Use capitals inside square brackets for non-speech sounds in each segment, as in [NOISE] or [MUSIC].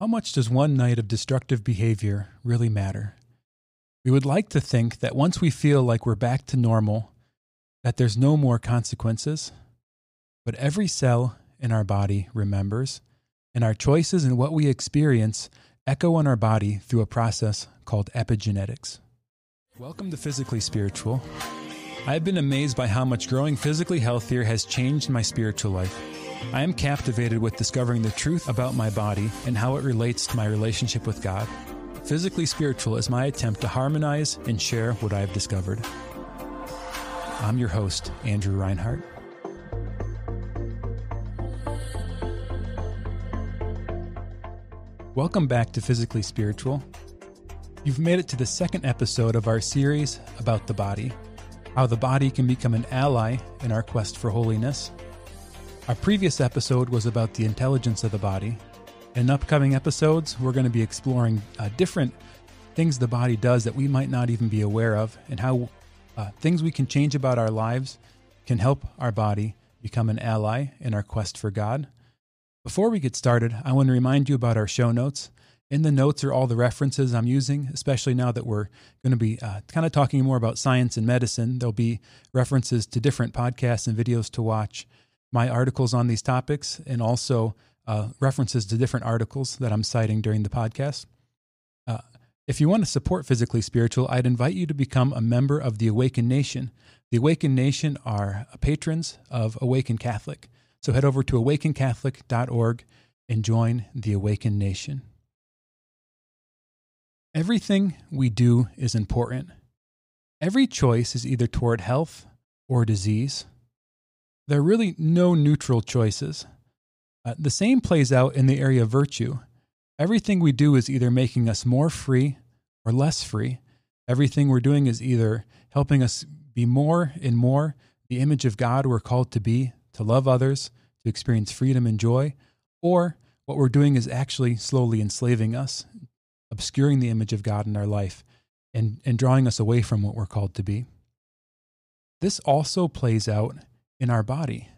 How much does one night of destructive behavior really matter? We would like to think that once we feel like we're back to normal, that there's no more consequences. But every cell in our body remembers, and our choices and what we experience echo in our body through a process called epigenetics. Welcome to Physically Spiritual. I've been amazed by how much growing physically healthier has changed my spiritual life. I am captivated with discovering the truth about my body and how it relates to my relationship with God. Physically Spiritual is my attempt to harmonize and share what I have discovered. I'm your host, Andrew Reinhardt. Welcome back to Physically Spiritual. You've made it to the second episode of our series about the body, how the body can become an ally in our quest for holiness. Our previous episode was about the intelligence of the body. In upcoming episodes, we're going to be exploring uh, different things the body does that we might not even be aware of, and how uh, things we can change about our lives can help our body become an ally in our quest for God. Before we get started, I want to remind you about our show notes. In the notes are all the references I'm using, especially now that we're going to be uh, kind of talking more about science and medicine. There'll be references to different podcasts and videos to watch my articles on these topics and also uh, references to different articles that I'm citing during the podcast. Uh, if you want to support Physically Spiritual, I'd invite you to become a member of the Awakened Nation. The Awakened Nation are patrons of Awakened Catholic. So head over to awakenedcatholic.org and join the Awakened Nation. Everything we do is important. Every choice is either toward health or disease. There are really no neutral choices. Uh, the same plays out in the area of virtue. Everything we do is either making us more free or less free. Everything we're doing is either helping us be more and more the image of God we're called to be, to love others, to experience freedom and joy, or what we're doing is actually slowly enslaving us, obscuring the image of God in our life, and, and drawing us away from what we're called to be. This also plays out in our body.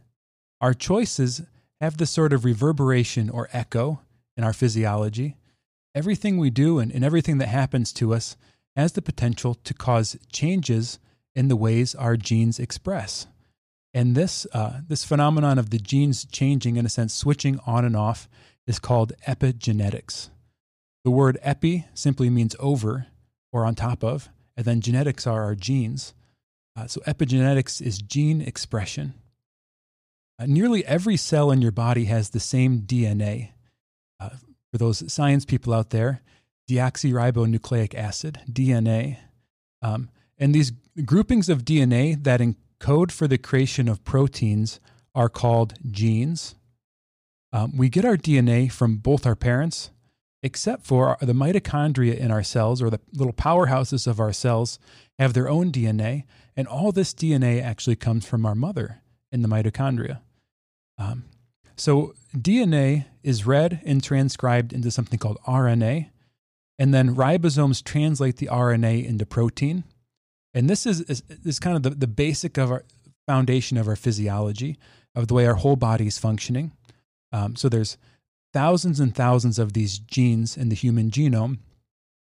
Our choices have this sort of reverberation or echo in our physiology. Everything we do and, and everything that happens to us has the potential to cause changes in the ways our genes express. And this, uh, this phenomenon of the genes changing, in a sense, switching on and off, is called epigenetics. The word epi simply means over or on top of, and then genetics are our genes. Uh, so epigenetics is gene expression. Uh, nearly every cell in your body has the same DNA. Uh, for those science people out there, deoxyribonucleic acid, DNA. Um, and these groupings of DNA that encode for the creation of proteins are called genes. Um, we get our DNA from both our parents, except for the mitochondria in our cells, or the little powerhouses of our cells, have their own DNA, and all this DNA actually comes from our mother in the mitochondria. Um, so DNA is read and transcribed into something called RNA, and then ribosomes translate the RNA into protein. And this is, is, is kind of the, the basic of our foundation of our physiology, of the way our whole body is functioning. Um, so there's thousands and thousands of these genes in the human genome.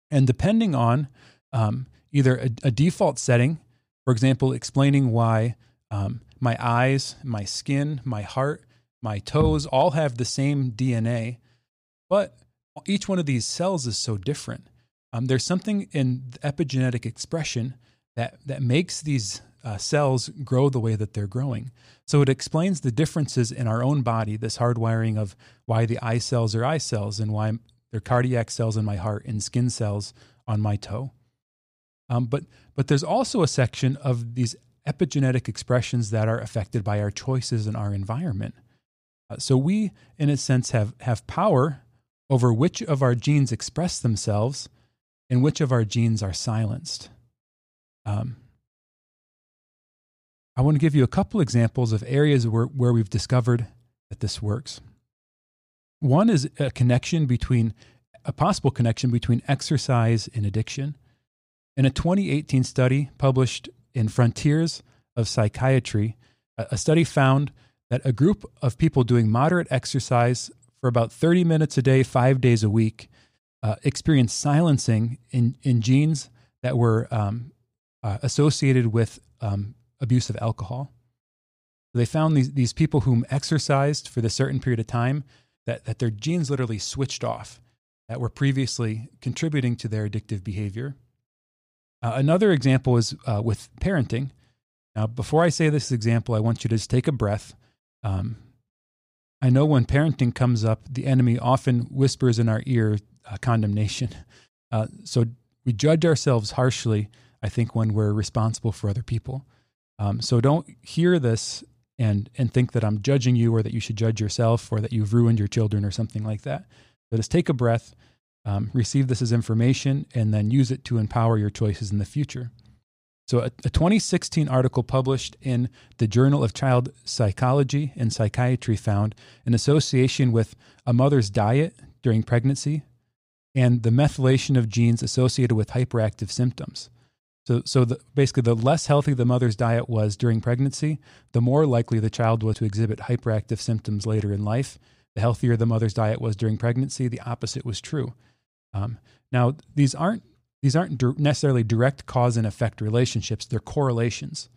And depending on um, either a, a, default setting, for example, explaining why um, my eyes, my skin, my heart, my toes all have the same DNA, but each one of these cells is so different. Um, there's something in epigenetic expression that, that makes these uh, cells grow the way that they're growing. So it explains the differences in our own body, this hardwiring of why the eye cells are eye cells and why they're cardiac cells in my heart and skin cells on my toe. Um, but but there's also a section of these epigenetic expressions that are affected by our choices and our environment. Uh, so we, in a sense, have have power over which of our genes express themselves and which of our genes are silenced. Um, I want to give you a couple examples of areas where, where we've discovered that this works. One is a connection between, a possible connection between exercise and addiction. In a 2018 study published in Frontiers of Psychiatry, a study found that a group of people doing moderate exercise for about 30 minutes a day, five days a week, uh, experienced silencing in, in genes that were um, uh, associated with um, abuse of alcohol. They found these, these people whom exercised for this certain period of time that, that their genes literally switched off that were previously contributing to their addictive behavior. Uh, another example is uh, with parenting. Now, before I say this example, I want you to just take a breath. Um, I know when parenting comes up, the enemy often whispers in our ear uh, condemnation. [LAUGHS] Uh, so we judge ourselves harshly, I think, when we're responsible for other people. Um, so don't hear this and and think that I'm judging you or that you should judge yourself or that you've ruined your children or something like that. But just take a breath, um, receive this as information, and then use it to empower your choices in the future. So, a, a 2016 article published in the Journal of Child Psychology and Psychiatry found an association with a mother's diet during pregnancy and the methylation of genes associated with hyperactive symptoms. So, so the, basically, the less healthy the mother's diet was during pregnancy, the more likely the child was to exhibit hyperactive symptoms later in life. The healthier the mother's diet was during pregnancy, the opposite was true. Um, now, these aren't these aren't necessarily direct cause and effect relationships; they're correlations.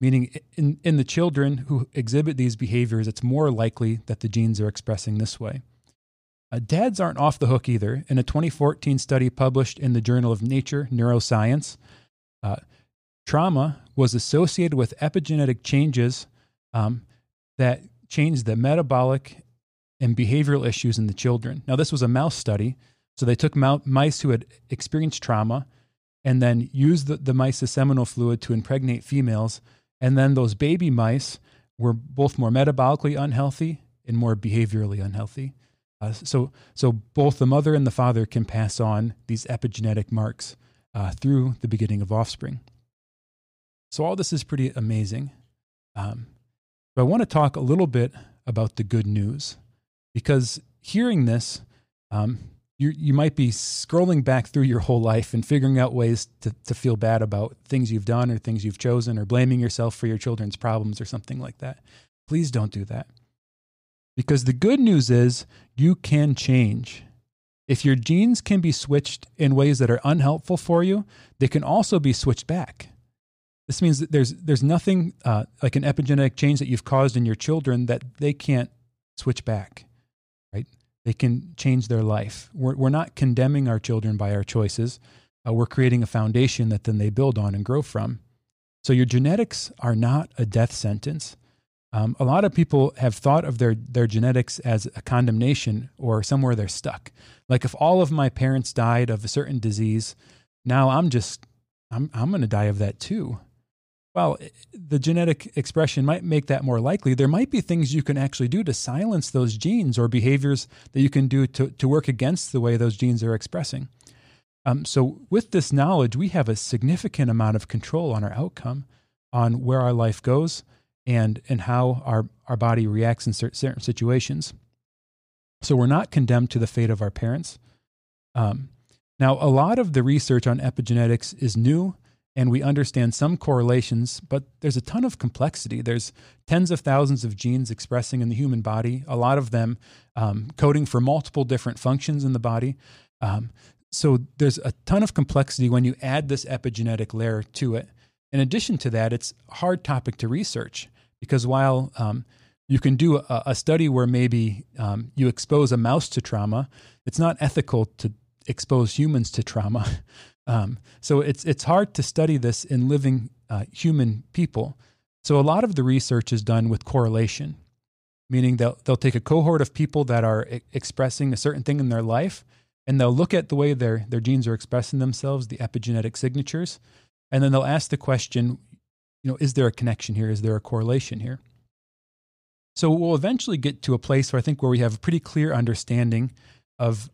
Meaning, in in the children who exhibit these behaviors, it's more likely that the genes are expressing this way. Uh, dads aren't off the hook either. In a 2014 study published in the Journal of Nature Neuroscience, uh, trauma was associated with epigenetic changes um, that changed the metabolic and behavioral issues in the children. Now, this was a mouse study. So they took mice who had experienced trauma and then used the, the mice's seminal fluid to impregnate females. And then those baby mice were both more metabolically unhealthy and more behaviorally unhealthy. Uh, so, so both the mother and the father can pass on these epigenetic marks uh, through the beginning of offspring. So, all this is pretty amazing. Um, but I want to talk a little bit about the good news because hearing this, um, you, you might be scrolling back through your whole life and figuring out ways to, to feel bad about things you've done or things you've chosen or blaming yourself for your children's problems or something like that. Please don't do that. Because the good news is you can change. If your genes can be switched in ways that are unhelpful for you, they can also be switched back. This means that there's, there's nothing uh, like an epigenetic change that you've caused in your children that they can't switch back, right? They can change their life. We're, we're not condemning our children by our choices. Uh, we're creating a foundation that then they build on and grow from. So your genetics are not a death sentence. Um, a lot of people have thought of their, their genetics as a condemnation or somewhere they're stuck. Like if all of my parents died of a certain disease, now I'm just, I'm, I'm going to die of that too. Well, the genetic expression might make that more likely. There might be things you can actually do to silence those genes or behaviors that you can do to, to work against the way those genes are expressing. Um, so, with this knowledge, we have a significant amount of control on our outcome, on where our life goes, and and how our our body reacts in certain situations. So we're not condemned to the fate of our parents. Um, now, a lot of the research on epigenetics is new, and we understand some correlations, but there's a ton of complexity. There's tens of thousands of genes expressing in the human body, a lot of them um, coding for multiple different functions in the body. Um, so there's a ton of complexity when you add this epigenetic layer to it. In addition to that, it's a hard topic to research because while um, you can do a, a study where maybe um, you expose a mouse to trauma, it's not ethical to expose humans to trauma. [LAUGHS] Um, so it's it's hard to study this in living uh, human people. So a lot of the research is done with correlation, meaning they'll they'll take a cohort of people that are expressing a certain thing in their life, and they'll look at the way their their genes are expressing themselves, the epigenetic signatures, and then they'll ask the question, you know, is there a connection here? Is there a correlation here? So we'll eventually get to a place where I think where we have a pretty clear understanding of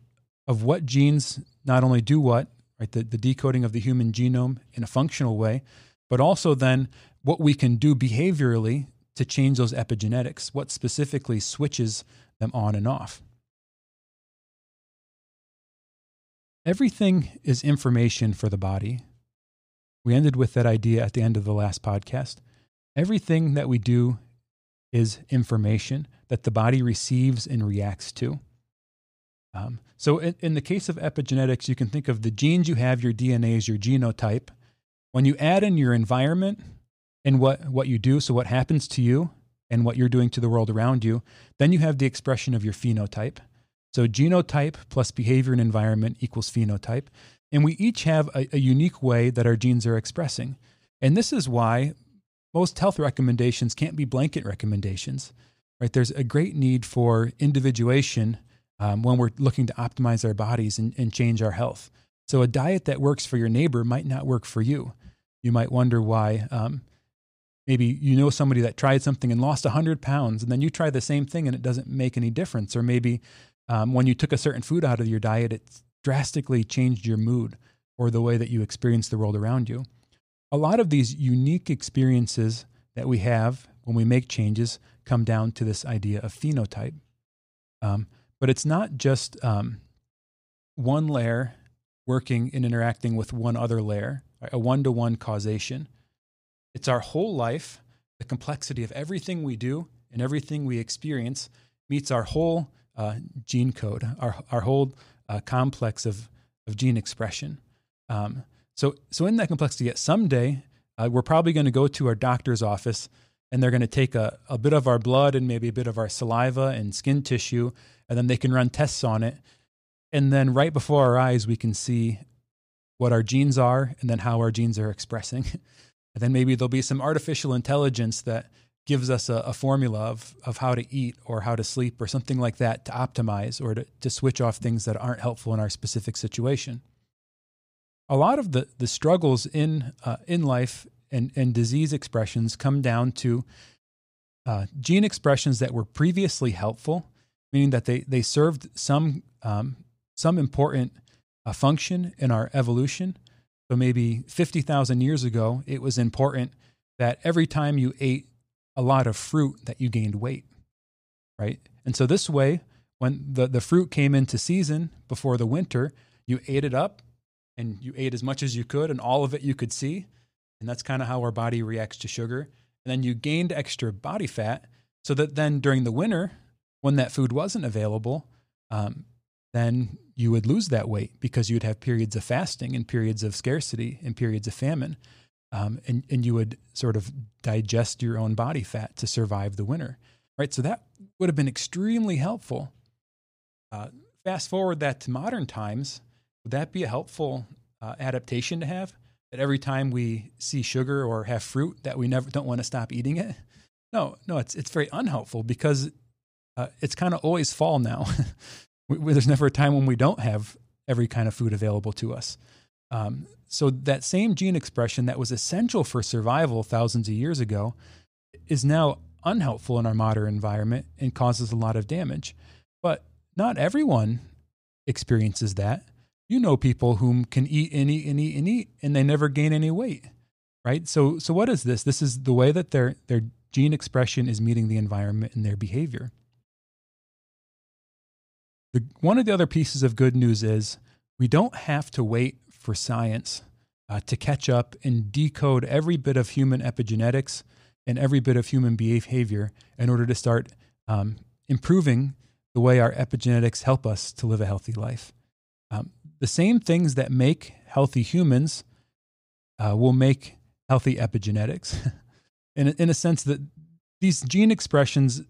of what genes not only do what, right, the, the decoding of the human genome in a functional way, but also then what we can do behaviorally to change those epigenetics, what specifically switches them on and off. Everything is information for the body, we ended with that idea at the end of the last podcast. Everything that we do is information that the body receives and reacts to. Um, so, in, in the case of epigenetics, you can think of the genes you have, your DNA is your genotype. When you add in your environment and what, what you do, so what happens to you and what you're doing to the world around you, then you have the expression of your phenotype. So, genotype plus behavior and environment equals phenotype. And we each have a, a unique way that our genes are expressing. And this is why most health recommendations can't be blanket recommendations, right? There's a great need for individuation um, when we're looking to optimize our bodies and, and change our health. So, a diet that works for your neighbor might not work for you. You might wonder why. Um, maybe you know somebody that tried something and lost 100 pounds, and then you try the same thing and it doesn't make any difference. Or maybe um, when you took a certain food out of your diet, it drastically changed your mood or the way that you experience the world around you. A lot of these unique experiences that we have when we make changes come down to this idea of phenotype. Um, but it's not just um, one layer working and interacting with one other layer, a one to one causation. It's our whole life, the complexity of everything we do and everything we experience meets our whole uh, gene code, our, our whole uh, complex of, of gene expression. Um, so, so in that complexity, yet someday uh, we're probably going to go to our doctor's office and they're going to take a, a bit of our blood and maybe a bit of our saliva and skin tissue and then they can run tests on it. And then right before our eyes, we can see what our genes are and then how our genes are expressing. [LAUGHS] and then maybe there'll be some artificial intelligence that gives us a, a, formula of, of how to eat or how to sleep or something like that to optimize or to, to switch off things that aren't helpful in our specific situation. A lot of the, the struggles in, uh, in life and, and disease expressions come down to uh, gene expressions that were previously helpful meaning that they, they served some, um, some important uh, function in our evolution. So maybe 50,000 years ago, it was important that every time you ate a lot of fruit that you gained weight, right? And so this way, when the, the fruit came into season before the winter, you ate it up and you ate as much as you could and all of it you could see. And that's kind of how our body reacts to sugar. And then you gained extra body fat so that then during the winter, when that food wasn't available, um, then you would lose that weight because you'd have periods of fasting and periods of scarcity and periods of famine. Um, and, and you would sort of digest your own body fat to survive the winter. Right. So that would have been extremely helpful. Uh, fast forward that to modern times, would that be a helpful uh, adaptation to have? That every time we see sugar or have fruit, that we never don't want to stop eating it? No, no, it's it's very unhelpful because uh, it's kind of always fall now. [LAUGHS] we, there's never a time when we don't have every kind of food available to us. Um, so that same gene expression that was essential for survival thousands of years ago is now unhelpful in our modern environment and causes a lot of damage. But not everyone experiences that. You know people whom can eat and eat and eat and eat and they never gain any weight. Right? So so what is this? This is the way that their their gene expression is meeting the environment and their behavior. The, one of the other pieces of good news is we don't have to wait for science uh, to catch up and decode every bit of human epigenetics and every bit of human behavior in order to start um, improving the way our epigenetics help us to live a healthy life. Um, the same things that make healthy humans uh, will make healthy epigenetics. [LAUGHS] in, in a sense that these gene expressions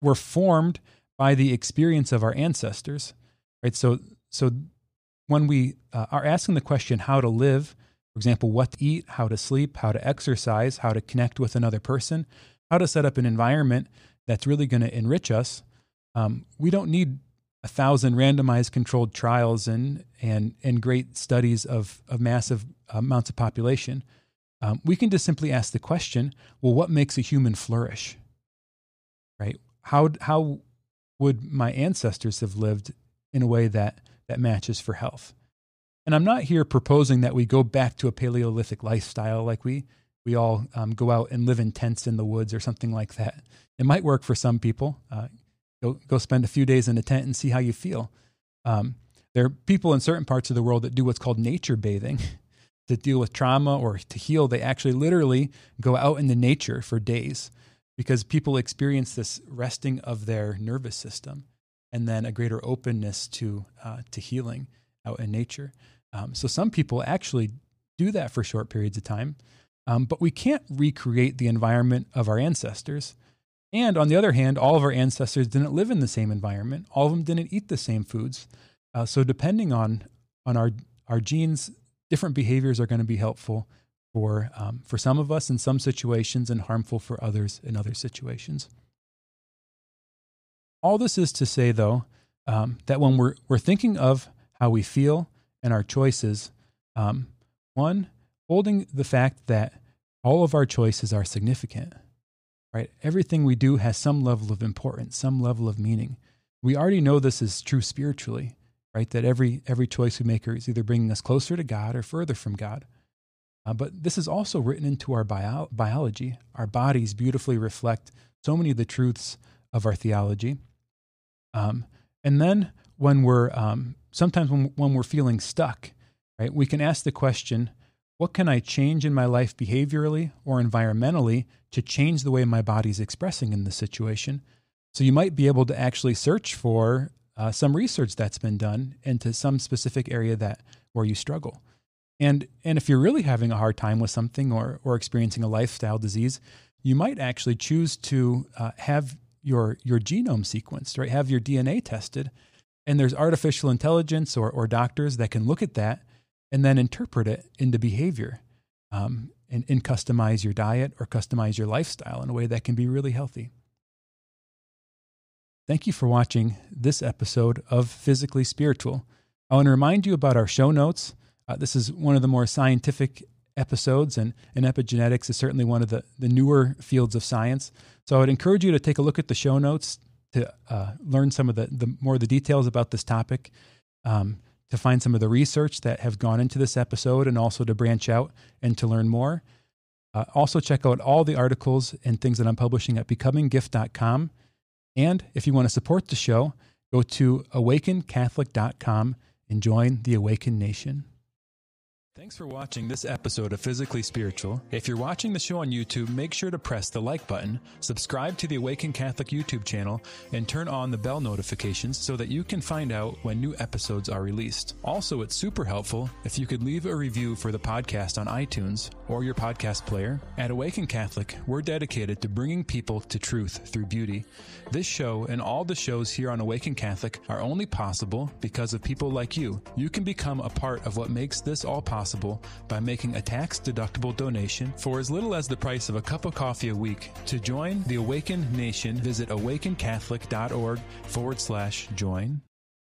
were formed by the experience of our ancestors, right? So, so when we uh, are asking the question how to live, for example, what to eat, how to sleep, how to exercise, how to connect with another person, how to set up an environment that's really going to enrich us, um, we don't need a thousand randomized controlled trials and and and great studies of of massive amounts of population. Um, we can just simply ask the question: Well, what makes a human flourish? Right? How how would my ancestors have lived in a way that, that matches for health? And I'm not here proposing that we go back to a Paleolithic lifestyle like we, we all um, go out and live in tents in the woods or something like that. It might work for some people. Uh, go, go spend a few days in a tent and see how you feel. Um, there are people in certain parts of the world that do what's called nature bathing [LAUGHS] to deal with trauma or to heal. They actually literally go out in the nature for days because people experience this resting of their nervous system. And then a greater openness to uh, to healing out in nature. Um, so some people actually do that for short periods of time, um, but we can't recreate the environment of our ancestors. And on the other hand, all of our ancestors didn't live in the same environment. All of them didn't eat the same foods. Uh, so depending on on our our genes, different behaviors are going to be helpful for um, for some of us in some situations and harmful for others in other situations. All this is to say, though, um, that when we're we're thinking of how we feel and our choices, um, one holding the fact that all of our choices are significant, right? Everything we do has some level of importance, some level of meaning. We already know this is true spiritually, right? That every every choice we make is either bringing us closer to God or further from God. Uh, but this is also written into our bio- biology. Our bodies beautifully reflect so many of the truths of our theology. Um, and then when we're um, sometimes when, when we're feeling stuck, right, we can ask the question, what can I change in my life behaviorally or environmentally to change the way my body's expressing in this situation? So you might be able to actually search for uh, some research that's been done into some specific area that where you struggle. And and if you're really having a hard time with something or or experiencing a lifestyle disease, you might actually choose to uh, have your your genome sequenced, right? Have your DNA tested, and there's artificial intelligence or or doctors that can look at that and then interpret it into behavior, um, and, and customize your diet or customize your lifestyle in a way that can be really healthy. Thank you for watching this episode of Physically Spiritual. I want to remind you about our show notes. Uh, this is one of the more scientific episodes, and, and epigenetics is certainly one of the, the newer fields of science. So I would encourage you to take a look at the show notes to uh, learn some of the, the more of the details about this topic, um, to find some of the research that have gone into this episode, and also to branch out and to learn more. Uh, also, check out all the articles and things that I'm publishing at becominggift.com. And if you want to support the show, go to awakencatholic.com and join the Awaken Nation. Thanks for watching this episode of Physically Spiritual. If you're watching the show on YouTube, make sure to press the like button, subscribe to the Awaken Catholic YouTube channel, and turn on the bell notifications so that you can find out when new episodes are released. Also, it's super helpful if you could leave a review for the podcast on iTunes or your podcast player. At Awaken Catholic, we're dedicated to bringing people to truth through beauty. This show and all the shows here on Awaken Catholic are only possible because of people like you. You can become a part of what makes this all possible possible by making a tax deductible donation for as little as the price of a cup of coffee a week. To join the Awakened Nation, visit awakencatholic.org forward slash join.